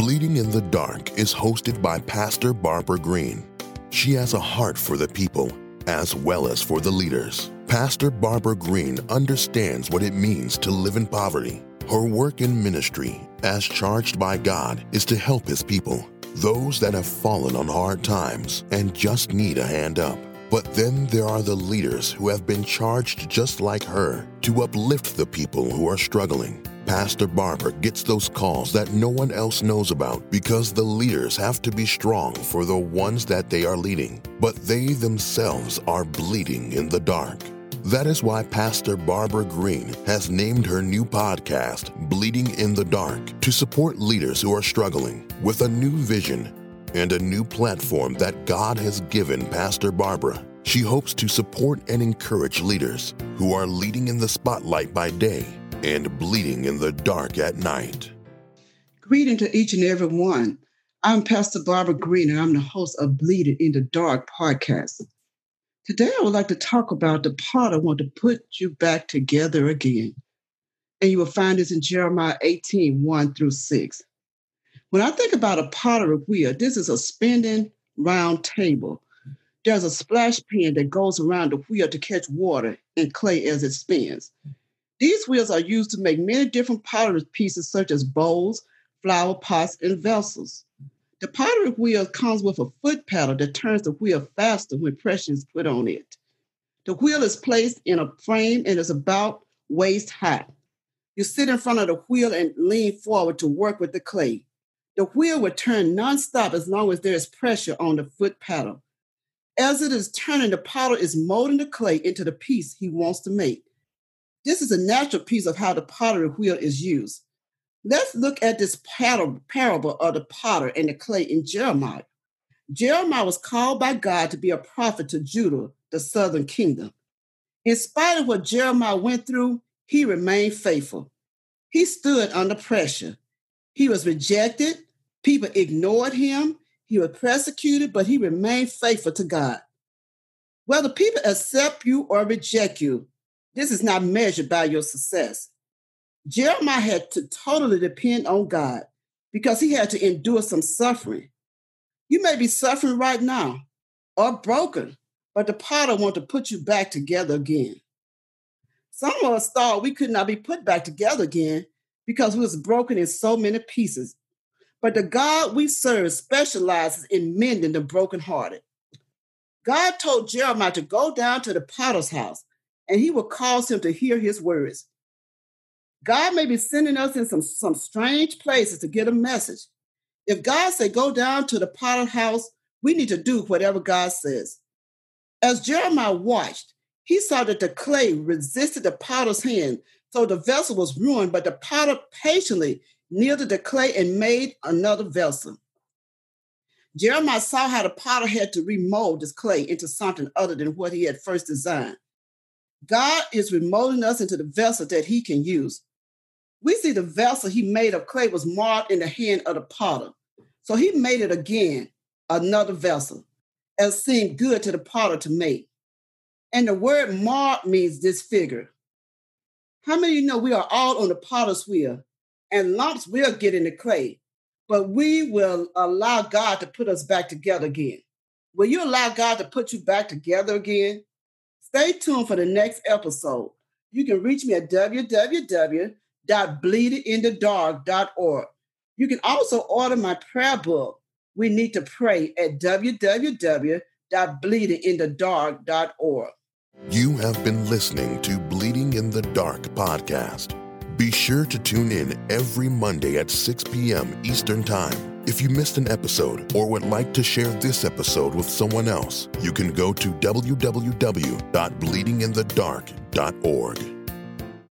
Bleeding in the Dark is hosted by Pastor Barbara Green. She has a heart for the people as well as for the leaders. Pastor Barbara Green understands what it means to live in poverty. Her work in ministry, as charged by God, is to help His people, those that have fallen on hard times and just need a hand up. But then there are the leaders who have been charged just like her to uplift the people who are struggling. Pastor Barbara gets those calls that no one else knows about because the leaders have to be strong for the ones that they are leading, but they themselves are bleeding in the dark. That is why Pastor Barbara Green has named her new podcast, Bleeding in the Dark, to support leaders who are struggling with a new vision and a new platform that God has given Pastor Barbara. She hopes to support and encourage leaders who are leading in the spotlight by day and bleeding in the dark at night. Greeting to each and every one. I'm Pastor Barbara Green, and I'm the host of Bleeding in the Dark podcast. Today, I would like to talk about the part I want to put you back together again. And you will find this in Jeremiah 18 1 through 6. When I think about a pottery wheel, this is a spinning round table. There's a splash pan that goes around the wheel to catch water and clay as it spins. These wheels are used to make many different pottery pieces, such as bowls, flower pots, and vessels. The pottery wheel comes with a foot pedal that turns the wheel faster when pressure is put on it. The wheel is placed in a frame and is about waist high. You sit in front of the wheel and lean forward to work with the clay. The wheel will turn nonstop as long as there is pressure on the foot pedal. As it is turning, the potter is molding the clay into the piece he wants to make. This is a natural piece of how the pottery wheel is used. Let's look at this parable of the potter and the clay in Jeremiah. Jeremiah was called by God to be a prophet to Judah, the southern kingdom. In spite of what Jeremiah went through, he remained faithful. He stood under pressure. He was rejected, People ignored him. He was persecuted, but he remained faithful to God. Whether people accept you or reject you, this is not measured by your success. Jeremiah had to totally depend on God because he had to endure some suffering. You may be suffering right now or broken, but the potter wants to put you back together again. Some of us thought we could not be put back together again because we was broken in so many pieces but the God we serve specializes in mending the brokenhearted. God told Jeremiah to go down to the potter's house and he will cause him to hear his words. God may be sending us in some, some strange places to get a message. If God said go down to the potter's house, we need to do whatever God says. As Jeremiah watched, he saw that the clay resisted the potter's hand, so the vessel was ruined, but the potter patiently kneaded the clay and made another vessel. Jeremiah saw how the potter had to remold this clay into something other than what he had first designed. God is remolding us into the vessel that he can use. We see the vessel he made of clay was marred in the hand of the potter. So he made it again, another vessel, as seemed good to the potter to make. And the word marred means disfigure. How many of you know we are all on the potter's wheel and lumps will get in the clay, but we will allow God to put us back together again. Will you allow God to put you back together again? Stay tuned for the next episode. You can reach me at www.bleedinginthedark.org. You can also order my prayer book, We Need to Pray, at www.bleedinginthedark.org. You have been listening to Bleeding in the Dark podcast. Be sure to tune in every Monday at 6 p.m. Eastern Time. If you missed an episode or would like to share this episode with someone else, you can go to www.bleedinginthedark.org.